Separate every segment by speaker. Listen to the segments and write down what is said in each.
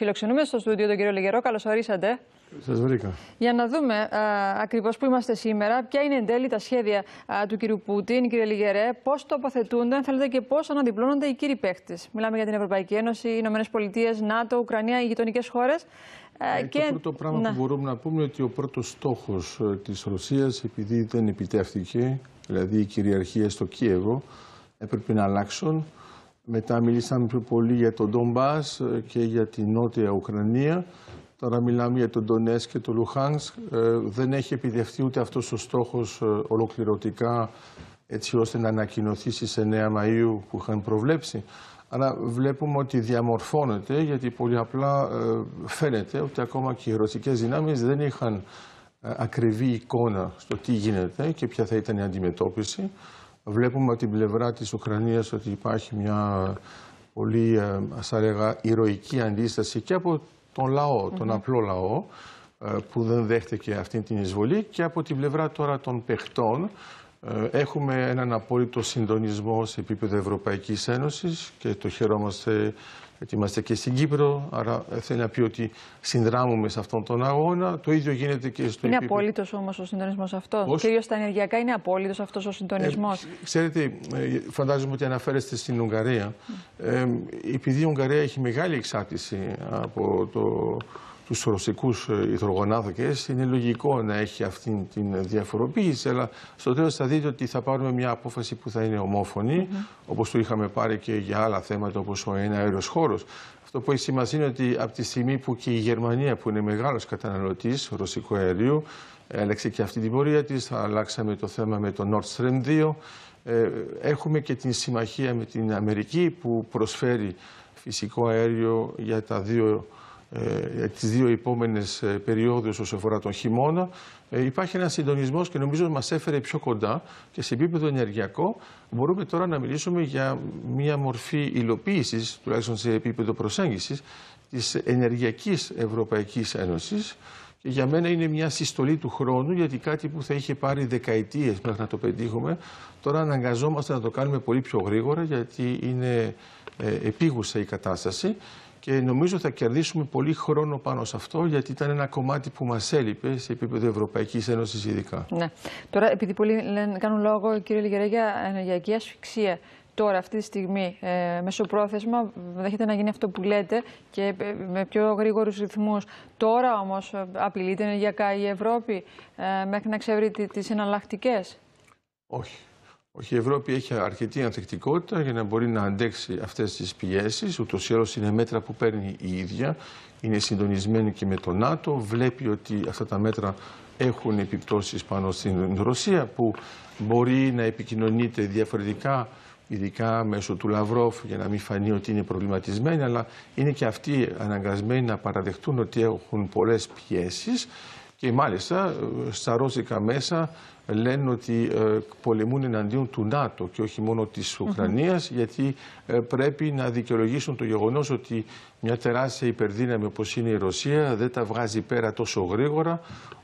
Speaker 1: Φιλοξενούμε στο στούντιο τον κύριο Λιγερό. Καλώς ορίσατε.
Speaker 2: Σας βρήκα.
Speaker 1: Για να δούμε ακριβώς που είμαστε σήμερα, ποια είναι εν τέλει τα σχέδια του κύριου Πούτιν, κύριε Λιγερέ, πώς τοποθετούνται, αν θέλετε, και πώς αναδιπλώνονται οι κύριοι παίχτες. Μιλάμε για την Ευρωπαϊκή Ένωση, οι Ηνωμένες Πολιτείες, ΝΑΤΟ, Ουκρανία, οι γειτονικές χώρες.
Speaker 2: Ε, και... Το πρώτο πράγμα ναι. που μπορούμε να πούμε είναι ότι ο πρώτος στόχος ε, της Ρωσίας, επειδή δεν επιτεύχθηκε, δηλαδή η κυριαρχία στο Κίεβο, έπρεπε να αλλάξουν. Μετά μιλήσαμε πιο πολύ για τον Ντομπάς ε, και για την Νότια Ουκρανία. Τώρα μιλάμε για τον Ντονές και τον Λουχάνσκ. δεν έχει επιτευχθεί ούτε αυτός ο στόχος ολοκληρωτικά έτσι ώστε να ανακοινωθεί στις 9 Μαΐου που είχαν προβλέψει. Αλλά βλέπουμε ότι διαμορφώνεται γιατί πολύ απλά φαίνεται ότι ακόμα και οι ρωσικές δυνάμεις δεν είχαν ακριβή εικόνα στο τι γίνεται και ποια θα ήταν η αντιμετώπιση. Βλέπουμε από την πλευρά της Ουκρανίας ότι υπάρχει μια πολύ, ας έλεγα, ηρωική αντίσταση και από τον λαό, τον απλό λαό, που δεν δέχτηκε αυτή την εισβολή και από την πλευρά τώρα των παιχτών έχουμε έναν απόλυτο συντονισμό σε επίπεδο Ευρωπαϊκής Ένωσης και το χαιρόμαστε γιατί είμαστε και στην Κύπρο, άρα θέλει να πει ότι συνδράμουμε σε αυτόν τον αγώνα. Το ίδιο γίνεται και στο
Speaker 1: Είναι επίπεδο... απόλυτος όμως ο συντονισμός αυτός; Πώς; Κυρίω στα ενεργειακά είναι απόλυτος αυτός ο συντονισμός;
Speaker 2: Ε, ξέρετε, ε, φαντάζομαι ότι αναφέρεστε στην Ουγγαρία. Ε, επειδή η Ουγγαρία έχει μεγάλη εξάρτηση από το τους ρωσικούς ε, υδρογονάδοκε, είναι λογικό να έχει αυτή την διαφοροποίηση. Αλλά στο τέλος θα δείτε ότι θα πάρουμε μια απόφαση που θα είναι ομόφωνη, mm -hmm. όπως το είχαμε πάρει και για άλλα θέματα όπως ο ένα αέριο χώρος. Αυτό που έχει σημασία είναι ότι από τη στιγμή που και η Γερμανία, που είναι μεγάλος καταναλωτής ρωσικού αερίου, έλεξε και αυτή την πορεία της, αλλάξαμε το θέμα με το Nord Stream 2. Ε, έχουμε και την συμμαχία με την Αμερική που προσφέρει φυσικό αέριο για τα δύο ε, τις δύο επόμενες ε, περιόδους όσο αφορά τον χειμώνα. Ε, υπάρχει ένας συντονισμός και νομίζω μας έφερε πιο κοντά και σε επίπεδο ενεργειακό μπορούμε τώρα να μιλήσουμε για μια μορφή υλοποίησης, τουλάχιστον σε επίπεδο προσέγγισης, της Ενεργειακής Ευρωπαϊκής Ένωσης και για μένα είναι μια συστολή του χρόνου γιατί κάτι που θα είχε πάρει δεκαετίες μέχρι να το πετύχουμε τώρα αναγκαζόμαστε να το κάνουμε πολύ πιο γρήγορα γιατί είναι επίγουσα η κατάσταση και νομίζω θα κερδίσουμε πολύ χρόνο πάνω σε αυτό, γιατί ήταν ένα κομμάτι που μας έλειπε σε επίπεδο Ευρωπαϊκής Ένωσης, ειδικά.
Speaker 1: Ναι. Τώρα, επειδή πολλοί λένε, κάνουν λόγο, κύριε Λιγερέ, για ενεργειακή ασφυξία. Τώρα, αυτή τη στιγμή, ε, μεσοπρόθεσμα, δέχεται να γίνει αυτό που λέτε και ε, με πιο γρήγορους ρυθμούς. Τώρα όμως, ε, απειλείται ενεργειακά η Ευρώπη ε, μέχρι να ξεβρει τις εναλλακτικές;
Speaker 2: Όχι. Όχι, η Ευρώπη έχει αρκετή ανθεκτικότητα για να μπορεί να αντέξει αυτές τις πιέσεις. Ούτως ή άλλως είναι μέτρα που παίρνει η ίδια. Είναι συντονισμένη και με το ΝΑΤΟ. Βλέπει ότι αυτά τα μέτρα έχουν επιπτώσεις πάνω στην Ρωσία που μπορεί να επικοινωνείται διαφορετικά ειδικά μέσω του Λαυρόφ για να μην φανεί ότι είναι προβληματισμένοι αλλά είναι και αυτοί αναγκασμένοι να παραδεχτούν ότι έχουν πολλές πιέσεις και μάλιστα στα ρώσικα μέσα λένε ότι ε, πολεμούν εναντίον του ΝΑΤΟ και όχι μόνο της Ουκρανίας γιατί ε, πρέπει να δικαιολογήσουν το γεγονός ότι μια τεράστια υπερδύναμη όπως είναι η Ρωσία δεν τα βγάζει πέρα τόσο γρήγορα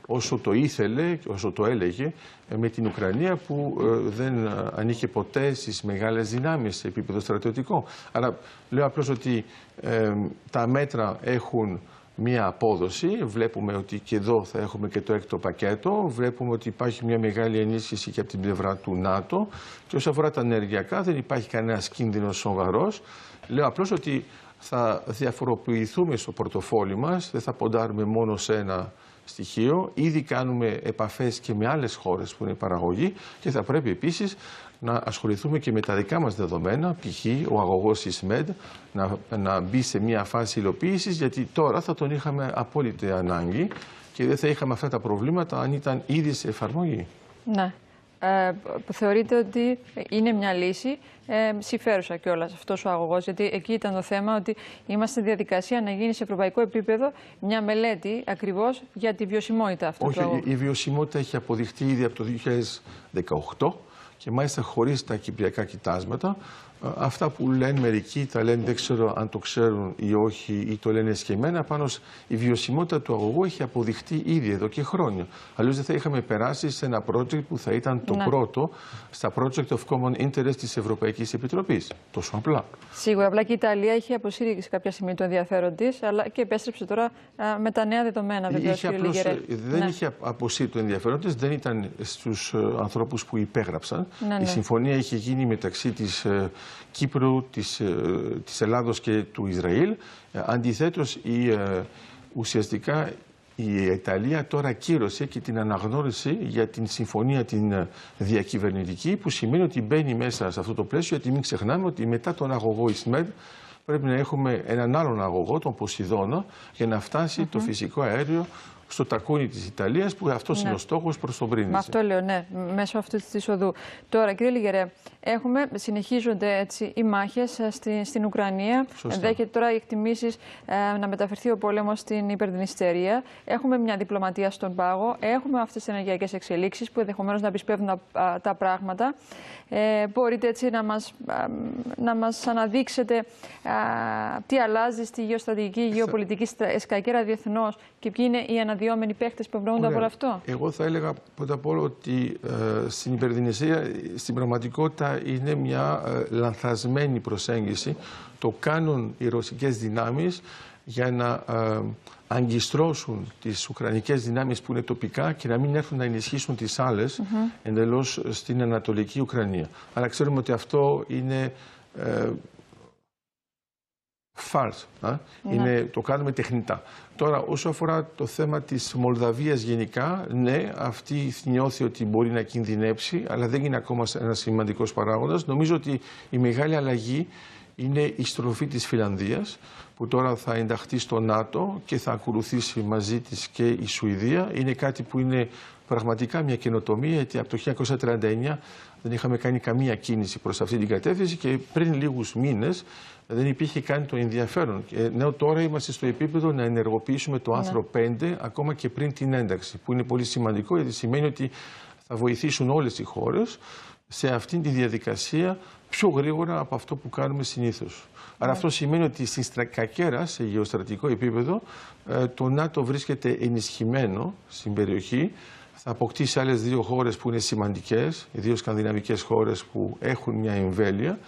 Speaker 2: όσο το ήθελε, όσο το έλεγε ε, με την Ουκρανία που δεν ανήκε ποτέ στις μεγάλες δυνάμεις σε επίπεδο στρατιωτικό. Άρα λέω απλώς ότι τα μέτρα έχουν μία απόδοση. Βλέπουμε ότι και εδώ θα έχουμε και το έκτο πακέτο. Βλέπουμε ότι υπάρχει μια μεγάλη ενίσχυση και από την πλευρά του ΝΑΤΟ. Και όσο αφορά τα ενεργειακά δεν υπάρχει κανένας κίνδυνος σοβαρός. Λέω απλώς ότι θα διαφοροποιηθούμε στο πορτοφόλι μας, δεν θα ποντάρουμε μόνο σε ένα στοιχείο. Ήδη κάνουμε επαφές και με άλλες χώρες που είναι παραγωγή και θα πρέπει επίσης να ασχοληθούμε και με τα δικά μας δεδομένα, π.χ. ο αγωγός ΙΣΜΕΔ, να, να μπει σε μια φάση υλοποίησης, γιατί τώρα θα τον είχαμε απόλυτη ανάγκη και δεν θα είχαμε αυτά τα προβλήματα αν ήταν ήδη σε εφαρμογή.
Speaker 1: Ναι. Ε, θεωρείτε ότι είναι μια λύση ε, συμφέρουσα κιόλας αυτός ο αγωγός, γιατί εκεί ήταν το θέμα ότι είμαστε στη διαδικασία να γίνει σε ευρωπαϊκό επίπεδο μια μελέτη ακριβώς για τη βιωσιμότητα αυτού
Speaker 2: Όχι,
Speaker 1: του αγωγού.
Speaker 2: Η βιωσιμότητα έχει αποδειχτεί ήδη από το 2018 και μάλιστα χωρίς τα κυπριακά κοιτάσματα. Αυτά που λένε μερικοί, τα λένε δεν ξέρω αν το ξέρουν ή όχι ή το λένε εσκεμμένα, πάνω η βιωσιμότητα του αγωγού έχει αποδειχτεί ήδη εδώ και χρόνια. Αλλιώς δεν θα είχαμε περάσει σε ένα project που θα ήταν το
Speaker 1: Ναι.
Speaker 2: πρώτο στα Project of Common Interest της Ευρωπαϊκής Επιτροπής. Τόσο απλά.
Speaker 1: Σίγουρα, απλά και η Ιταλία είχε αποσύρει σε κάποια σημεία το ενδιαφέρον της, αλλά και επέστρεψε τώρα α, με τα νέα δεδομένα, βεβαίω,
Speaker 2: Είχε
Speaker 1: κύριε
Speaker 2: απλώς,
Speaker 1: Λιγερέ.
Speaker 2: ε, δεν
Speaker 1: Ναι.
Speaker 2: είχε αποσύρει το ενδιαφέρον της, δεν ήταν στους ε, ανθρώπους που υπέγραψαν.
Speaker 1: Ναι,
Speaker 2: Η
Speaker 1: ναι.
Speaker 2: συμφωνία είχε γίνει μεταξύ της ε, Κύπρου, της, ε, της Ελλάδος και του Ισραήλ. Ε, αντιθέτως, η, ε, ουσιαστικά η Ιταλία τώρα κύρωσε και την αναγνώρισε για την συμφωνία την ε, διακυβερνητική που σημαίνει ότι μπαίνει μέσα σε αυτό το πλαίσιο γιατί μην ξεχνάμε ότι μετά τον αγωγό Ισμέντ πρέπει να έχουμε έναν άλλον αγωγό, τον Ποσειδώνα, για να φτάσει το φυσικό αέριο στο τακούνι της Ιταλίας που αυτός
Speaker 1: Ναι.
Speaker 2: είναι ο στόχος προς τον
Speaker 1: Με
Speaker 2: Πρίνιση.
Speaker 1: αυτό λέω, ναι, μέσω αυτού της οδού. Τώρα, κύριε Λιγερέ, έχουμε, συνεχίζονται έτσι, οι μάχες στη, στην Ουκρανία.
Speaker 2: Σωστά.
Speaker 1: Ενδέχεται τώρα οι εκτιμήσεις να μεταφερθεί ο πόλεμος στην υπερδνηστερία. Έχουμε μια διπλωματία στον πάγο. Έχουμε αυτές τις ενεργειακές εξελίξεις που ενδεχομένως να επισπεύδουν τα, α, τα πράγματα. Ε, μπορείτε έτσι να μας, α, να μας αναδείξετε α, τι αλλάζει στη γεωστρατηγική, γεωπολιτική στρα- σκακέρα διεθνώς και ποιοι είναι οι αναδυόμενοι παίχτες που εμπνέονται από
Speaker 2: Ωραία.
Speaker 1: όλο αυτό;
Speaker 2: Εγώ θα έλεγα πρώτα απ' όλο ότι ε, στην υπερδινησία στην πραγματικότητα είναι μια ε, λανθασμένη προσέγγιση. Το κάνουν οι ρωσικές δυνάμεις για να ε, αγκιστρώσουν τις ουκρανικές δυνάμεις που είναι τοπικά και να μην έρθουν να ενισχύσουν τις άλλες εντελώς στην Ανατολική Ουκρανία. Αλλά ξέρουμε ότι αυτό είναι ε, φάρς. α. Είναι, το κάνουμε τεχνητά. Τώρα, όσο αφορά το θέμα της Μολδαβίας γενικά, ναι, αυτή νιώθει ότι μπορεί να κινδυνέψει, αλλά δεν είναι ακόμα ένας σημαντικός παράγοντας. Νομίζω ότι η μεγάλη αλλαγή είναι η στροφή της Φιλανδίας, που τώρα θα ενταχθεί στο ΝΑΤΟ και θα ακολουθήσει μαζί της και η Σουηδία. Είναι κάτι που είναι πραγματικά μια καινοτομία, γιατί από το 1939 δεν είχαμε κάνει καμία κίνηση προς αυτή την κατεύθυνση και πριν λίγους μήνες δεν υπήρχε καν το ενδιαφέρον. Και, ναι, τώρα είμαστε στο επίπεδο να ενεργοποιήσουμε το άρθρο 5 ακόμα και πριν την ένταξη, που είναι πολύ σημαντικό γιατί σημαίνει ότι θα βοηθήσουν όλες οι χώρες σε αυτήν τη διαδικασία πιο γρήγορα από αυτό που κάνουμε συνήθως. Άρα αυτό σημαίνει ότι στην στρακακέρα, σε γεωστρατικό επίπεδο, ε, το ΝΑΤΟ βρίσκεται ενισχυμένο στην περιοχή. Θα αποκτήσει άλλες δύο χώρες που είναι σημαντικές, οι δύο σκανδιναβικές χώρες που έχουν μια εμβέλεια.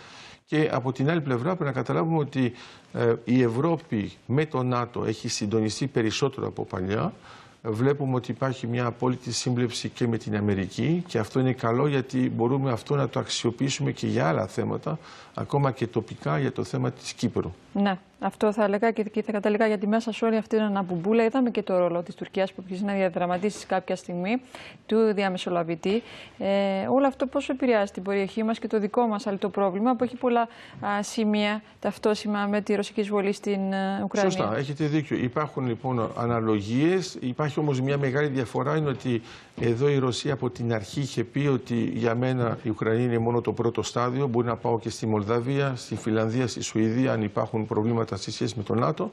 Speaker 2: Και από την άλλη πλευρά πρέπει να καταλάβουμε ότι ε, η Ευρώπη με το ΝΑΤΟ έχει συντονιστεί περισσότερο από παλιά. Ε, Βλέπουμε ότι υπάρχει μια απόλυτη σύμπλευση και με την Αμερική και αυτό είναι καλό γιατί μπορούμε αυτό να το αξιοποιήσουμε και για άλλα θέματα, ακόμα και τοπικά για το θέμα της Κύπρου.
Speaker 1: Ναι, αυτό θα έλεγα και και θα καταλήγα γιατί μέσα σε όλη αυτή την αναμπομπούλα είδαμε και το ρόλο της Τουρκίας που αρχίζει να διαδραματίσει κάποια στιγμή του διαμεσολαβητή. Ε, όλο αυτό πόσο επηρεάζει την περιοχή μας και το δικό μας άλλο το πρόβλημα που έχει πολλά α, σημεία ταυτόσημα με τη ρωσική εισβολή στην ε, Ουκρανία.
Speaker 2: Σωστά, έχετε δίκιο. Υπάρχουν λοιπόν αναλογίες. Υπάρχει όμως μια μεγάλη διαφορά είναι ότι εδώ η Ρωσία από την αρχή είχε πει ότι για μένα η Ουκρανία είναι μόνο το πρώτο στάδιο. Μπορεί να πάω και στη Μολδαβία, στη Φιλανδία, στη Σουηδία, αν υπάρχουν προβλήματα στη σχέση με το ΝΑΤΟ.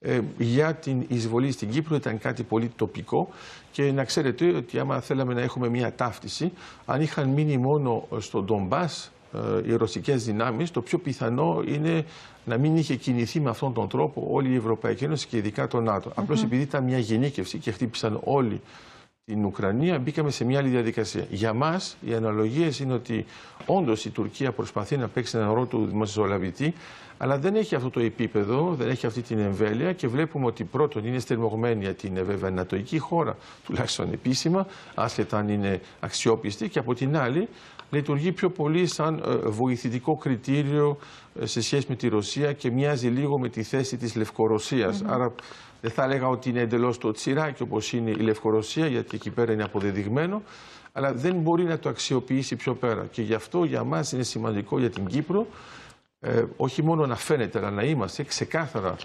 Speaker 2: Ε, για την εισβολή στην Κύπρο ήταν κάτι πολύ τοπικό και να ξέρετε ότι άμα θέλαμε να έχουμε μια ταύτιση, αν είχαν μείνει μόνο στον Ντομπάς ε, οι ρωσικές δυνάμεις, το πιο πιθανό είναι να μην είχε κινηθεί με αυτόν τον τρόπο όλη η Ευρωπαϊκή Ένωση και ειδικά το ΝΑΤΟ. Απλώς επειδή ήταν μια γενίκευση και χτύπησαν όλοι την Ουκρανία, μπήκαμε σε μια άλλη διαδικασία. Για μας, οι αναλογίες είναι ότι όντως η Τουρκία προσπαθεί να παίξει έναν ρόλο του δημοσιολαβητή, αλλά δεν έχει αυτό το επίπεδο, δεν έχει αυτή την εμβέλεια και βλέπουμε ότι πρώτον είναι στερμογμένη γιατί είναι βέβαια νατοική χώρα, τουλάχιστον επίσημα, άσχετα αν είναι αξιόπιστη, και από την άλλη λειτουργεί πιο πολύ σαν ε, βοηθητικό κριτήριο ε, σε σχέση με τη Ρωσία και μοιάζει λίγο με τη θέση της Λευκορωσίας. Άρα δεν θα έλεγα ότι είναι εντελώς το τσιράκι όπως είναι η Λευκορωσία, γιατί εκεί πέρα είναι αποδεδειγμένο, αλλά δεν μπορεί να το αξιοποιήσει πιο πέρα. Και γι' αυτό για μας είναι σημαντικό για την Κύπρο ε, όχι μόνο να φαίνεται, αλλά να είμαστε ξεκάθαρα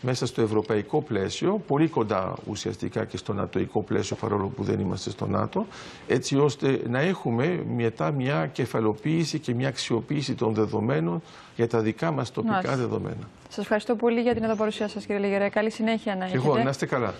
Speaker 2: μέσα στο ευρωπαϊκό πλαίσιο, πολύ κοντά ουσιαστικά και στο νατοϊκό πλαίσιο, παρόλο που δεν είμαστε στο ΝΑΤΟ, έτσι ώστε να έχουμε μετά μια κεφαλοποίηση και μια αξιοποίηση των δεδομένων για τα δικά μας τοπικά
Speaker 1: Μάλιστα.
Speaker 2: δεδομένα.
Speaker 1: Σας ευχαριστώ πολύ για την εδώ παρουσία σας κύριε Λιγερέ. Καλή συνέχεια να
Speaker 2: Και
Speaker 1: έχετε.
Speaker 2: εγώ, να είστε καλά.